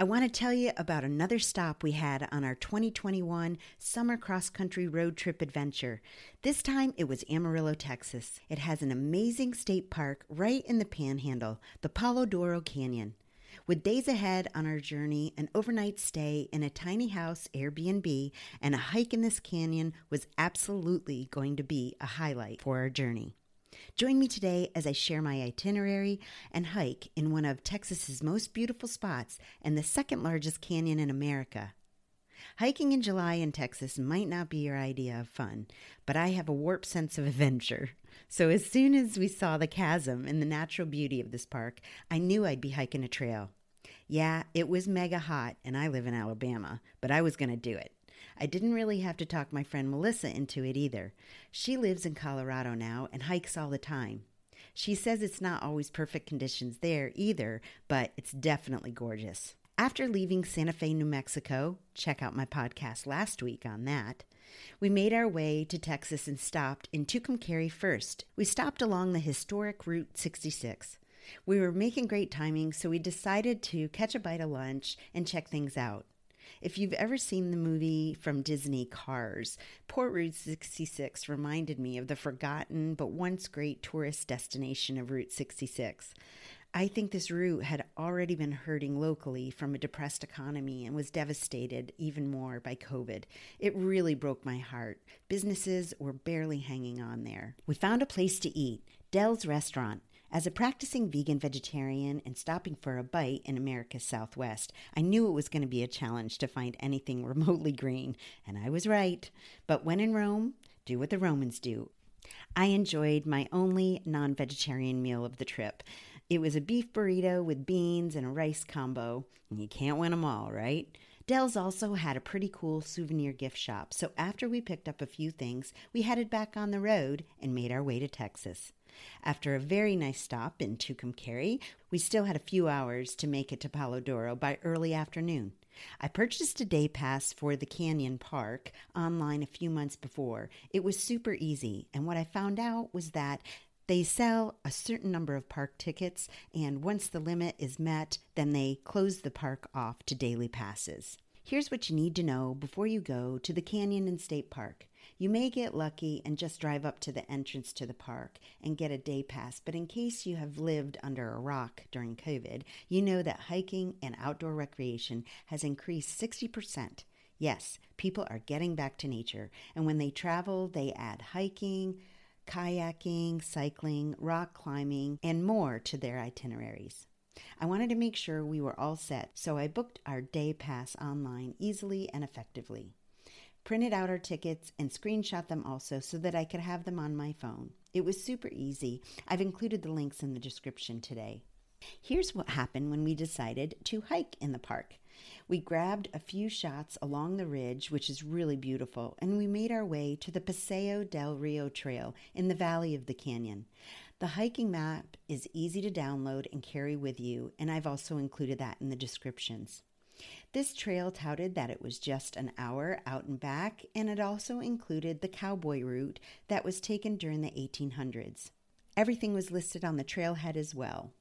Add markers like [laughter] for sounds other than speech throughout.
I want to tell you about another stop we had on our 2021 summer cross country road trip adventure. This time it was Amarillo, Texas. It has an amazing state park right in the panhandle, the Palo Duro Canyon. With days ahead on our journey, an overnight stay in a tiny house Airbnb and a hike in this canyon was absolutely going to be a highlight for our journey. Join me today as I share my itinerary and hike in one of Texas's most beautiful spots and the second largest canyon in America. Hiking in July in Texas might not be your idea of fun, but I have a warped sense of adventure. So as soon as we saw the chasm and the natural beauty of this park, I knew I'd be hiking a trail. Yeah, it was mega hot, and I live in Alabama, but I was going to do it. I didn't really have to talk my friend Melissa into it either. She lives in Colorado now and hikes all the time. She says it's not always perfect conditions there either, but it's definitely gorgeous. After leaving Santa Fe, New Mexico, check out my podcast last week on that, we made our way to Texas and stopped in Tucumcari first. We stopped along the historic Route 66. We were making great timing, so we decided to catch a bite of lunch and check things out. If you've ever seen the movie from Disney Cars, Port Route 66 reminded me of the forgotten but once great tourist destination of Route 66. I think this route had already been hurting locally from a depressed economy and was devastated even more by COVID. It really broke my heart. Businesses were barely hanging on there. We found a place to eat, Del's Restaurant. As a practicing vegan vegetarian and stopping for a bite in America's Southwest, I knew it was going to be a challenge to find anything [laughs] remotely green, and I was right. But when in Rome, do what the Romans do. I enjoyed my only non vegetarian meal of the trip. It was a beef burrito with beans and a rice combo, and you can't win them all, right? Del's also had a pretty cool souvenir gift shop, so after we picked up a few things, we headed back on the road and made our way to Texas. After a very nice stop in Tucumcari, we still had a few hours to make it to Palo Duro by early afternoon. I purchased a day pass for the Canyon Park online a few months before. It was super easy, and what I found out was that they sell a certain number of park tickets, and once the limit is met, then they close the park off to daily passes. Here's what you need to know before you go to the Canyon and State Park. You may get lucky and just drive up to the entrance to the park and get a day pass, but in case you have lived under a rock during COVID, you know that hiking and outdoor recreation has increased 60%. Yes, people are getting back to nature, and when they travel, they add hiking, kayaking, cycling, rock climbing, and more to their itineraries. I wanted to make sure we were all set, so I booked our day pass online easily and effectively. Printed out our tickets and screenshot them also so that I could have them on my phone. It was super easy. I've included the links in the description today. Here's what happened when we decided to hike in the park. We grabbed a few shots along the ridge, which is really beautiful, and we made our way to the Paseo del Rio Trail in the valley of the canyon. The hiking map is easy to download and carry with you, and I've also included that in the descriptions. This trail touted that it was just an hour out and back, and it also included the cowboy route that was taken during the 1800s. Everything was listed on the trailhead as well.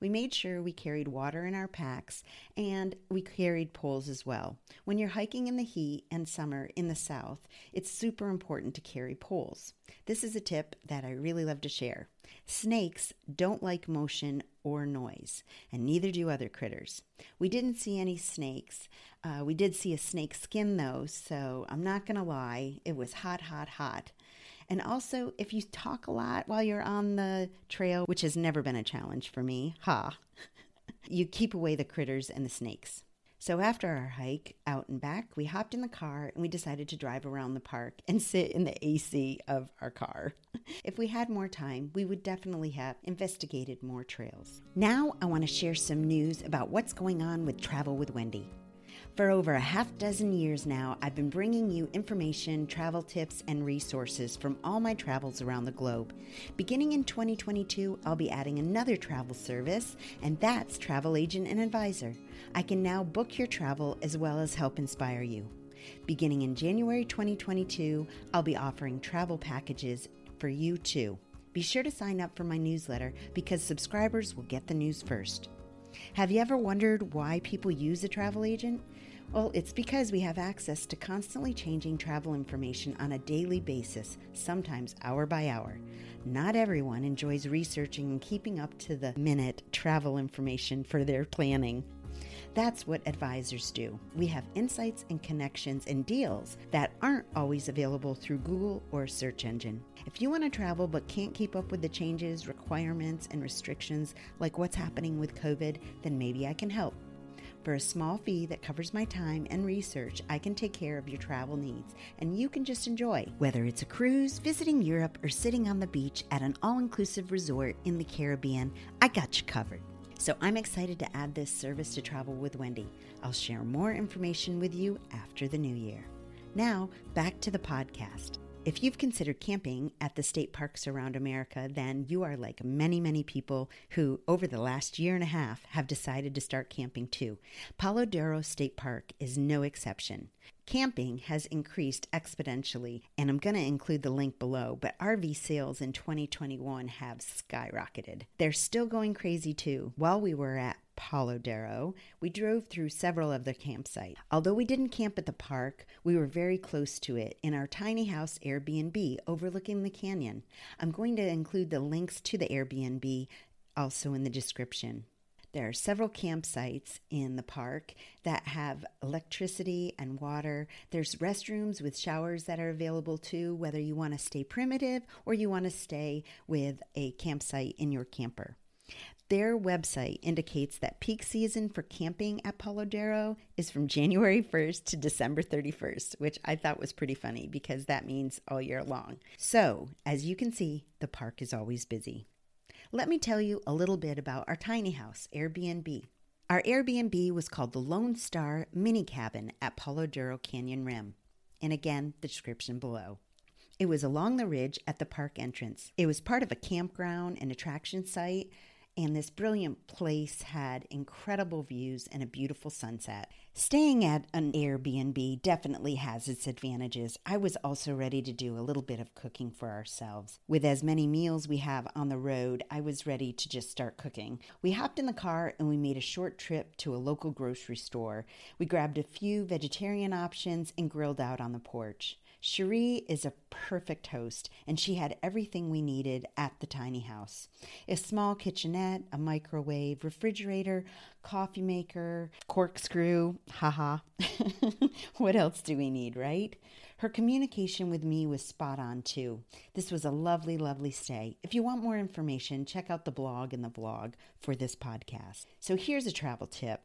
We made sure we carried water in our packs and we carried poles as well. When you're hiking in the heat and summer in the south, it's super important to carry poles. This is a tip that I really love to share. Snakes don't like motion or noise, and neither do other critters. We didn't see any snakes. Uh, we did see a snake skin though, so I'm not going to lie, it was hot, hot, hot. And also, if you talk a lot while you're on the trail, which has never been a challenge for me, ha, [laughs] you keep away the critters and the snakes. So after our hike out and back, we hopped in the car and we decided to drive around the park and sit in the AC of our car. [laughs] if we had more time, we would definitely have investigated more trails. Now I want to share some news about what's going on with Travel with Wendy. For over a half dozen years now, I've been bringing you information, travel tips, and resources from all my travels around the globe. Beginning in 2022, I'll be adding another travel service, and that's Travel Agent and Advisor. I can now book your travel as well as help inspire you. Beginning in January 2022, I'll be offering travel packages for you too. Be sure to sign up for my newsletter because subscribers will get the news first. Have you ever wondered why people use a travel agent? Well, it's because we have access to constantly changing travel information on a daily basis, sometimes hour by hour. Not everyone enjoys researching and keeping up to the minute travel information for their planning. That's what advisors do. We have insights and connections and deals that aren't always available through Google or search engine. If you want to travel but can't keep up with the changes, requirements, and restrictions like what's happening with COVID, then maybe I can help. For a small fee that covers my time and research, I can take care of your travel needs, and you can just enjoy. Whether it's a cruise, visiting Europe, or sitting on the beach at an all inclusive resort in the Caribbean, I got you covered. So I'm excited to add this service to Travel with Wendy. I'll share more information with you after the new year. Now, back to the podcast. If you've considered camping at the state parks around America, then you are like many, many people who, over the last year and a half, have decided to start camping too. Palo Duro State Park is no exception. Camping has increased exponentially, and I'm going to include the link below, but RV sales in 2021 have skyrocketed. They're still going crazy too. While we were at Palo Duro, we drove through several of the campsites. Although we didn't camp at the park, we were very close to it in our tiny house Airbnb overlooking the canyon. I'm going to include the links to the Airbnb also in the description. There are several campsites in the park that have electricity and water. There's restrooms with showers that are available too, whether you want to stay primitive or you want to stay with a campsite in your camper. Their website indicates that peak season for camping at Palo Duro is from January [laughs] 1st to December 31st, which I thought was pretty funny because that means all year long. So, as you can see, the park is always busy. Let me tell you a little bit about our tiny house, Airbnb. Our Airbnb was called the Lone Star Mini Cabin at Palo Duro Canyon Rim. And again, the description below. It was along the ridge at the park entrance. It was part of a campground and attraction site and this brilliant place had incredible views and a beautiful sunset. Staying at an Airbnb definitely has its advantages. I was also ready to do a little bit of cooking for ourselves. With as many meals we have on the road, I was ready to just start cooking. We hopped in the car and we made a short trip to a local grocery store. We grabbed a few vegetarian options and grilled out on the porch. Cherie is a perfect host, and she had everything we needed at the tiny house a small kitchenette, a microwave, refrigerator, coffee maker, corkscrew. Haha. [laughs] what else do we need, right? Her communication with me was spot on too. This was a lovely, lovely stay. If you want more information, check out the blog and the vlog for this podcast. So here's a travel tip.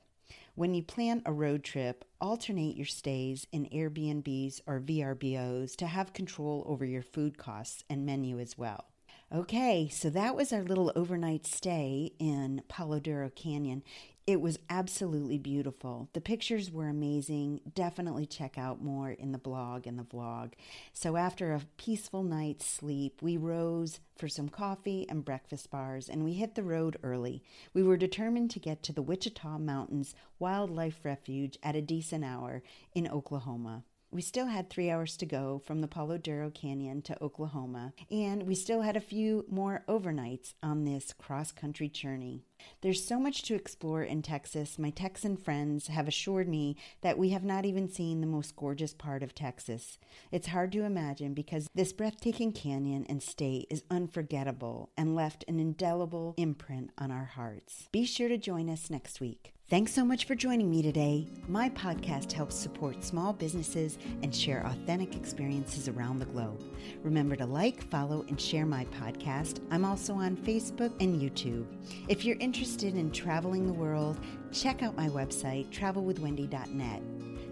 When you plan a road trip, alternate your stays in Airbnbs or VRBOs to have control over your food costs and menu as well. Okay, so that was our little overnight stay in Palo Duro Canyon. It was absolutely beautiful. The pictures were amazing. Definitely check out more in the blog and the vlog. So, after a peaceful night's sleep, we rose for some coffee and breakfast bars and we hit the road early. We were determined to get to the Wichita Mountains Wildlife Refuge at a decent hour in Oklahoma. We still had three hours to go from the Palo Duro Canyon to Oklahoma, and we still had a few more overnights on this cross country journey. There's so much to explore in Texas. My Texan friends have assured me that we have not even seen the most gorgeous part of Texas. It's hard to imagine because this breathtaking canyon and state is unforgettable and left an indelible imprint on our hearts. Be sure to join us next week. Thanks so much for joining me today. My podcast helps support small businesses and share authentic experiences around the globe. Remember to like, follow, and share my podcast. I'm also on Facebook and YouTube. If you're interested in traveling the world, check out my website, travelwithwendy.net.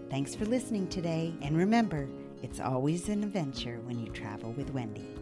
Thanks for listening today, and remember, it's always an adventure when you travel with Wendy.